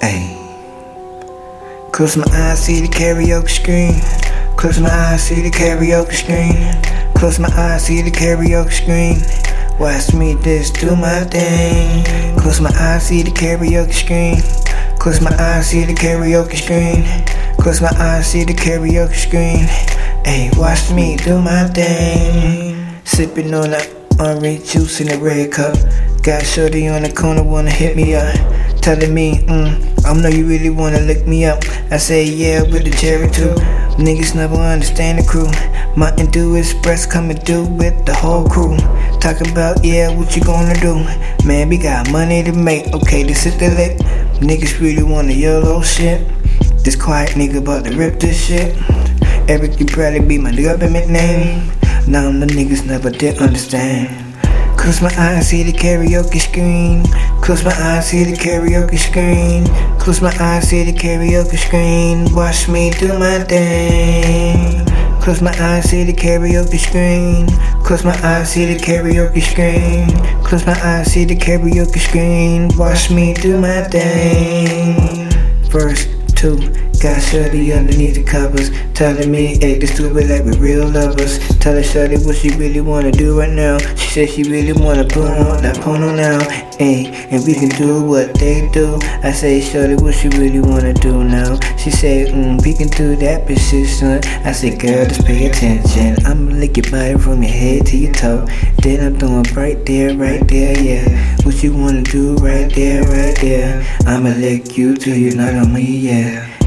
Ayy. Close my eyes, see the karaoke screen. Close my eyes, see the karaoke screen. Close my eyes, see the karaoke screen. Watch me just do my thing. Close my eyes, see the karaoke screen. Close my eyes, see the karaoke screen. Close my eyes, see the karaoke screen. Hey, watch me do my thing. Sipping on that orange juice in a red cup. Got shorty on the corner, wanna hit me up. Telling me, mm, I know you really wanna lick me up. I say, yeah, with the cherry too. Niggas never understand the crew. Mountain Dew Express coming through with the whole crew. Talk about, yeah, what you gonna do? Man, we got money to make. Okay, this is the lick. Niggas really the yellow shit. This quiet nigga about to rip this shit. Eric, you probably be my government name. Now the niggas never did understand. Close my eyes, see the karaoke screen. Close my eyes, see the karaoke screen. Close my eyes, see the karaoke screen. Watch me do my thing. Close my eyes, see the karaoke screen. Close my eyes, see the karaoke screen. Close my eyes, see the karaoke screen. Watch me do my thing. Verse 2 Got Shorty underneath the covers, telling me, hey, this stupid like we real lovers. Telling Shorty what she really wanna do right now. She said she really wanna on that porno now, hey, and we can do what they do. I say, Shorty, what she really wanna do now? She said, mm, we can do that position. I said, girl, just pay attention. I'ma lick your body from your head to your toe. Then I'm doing right there, right there, yeah. What you wanna do right there, right there? I'ma lick you till you're not on me, yeah.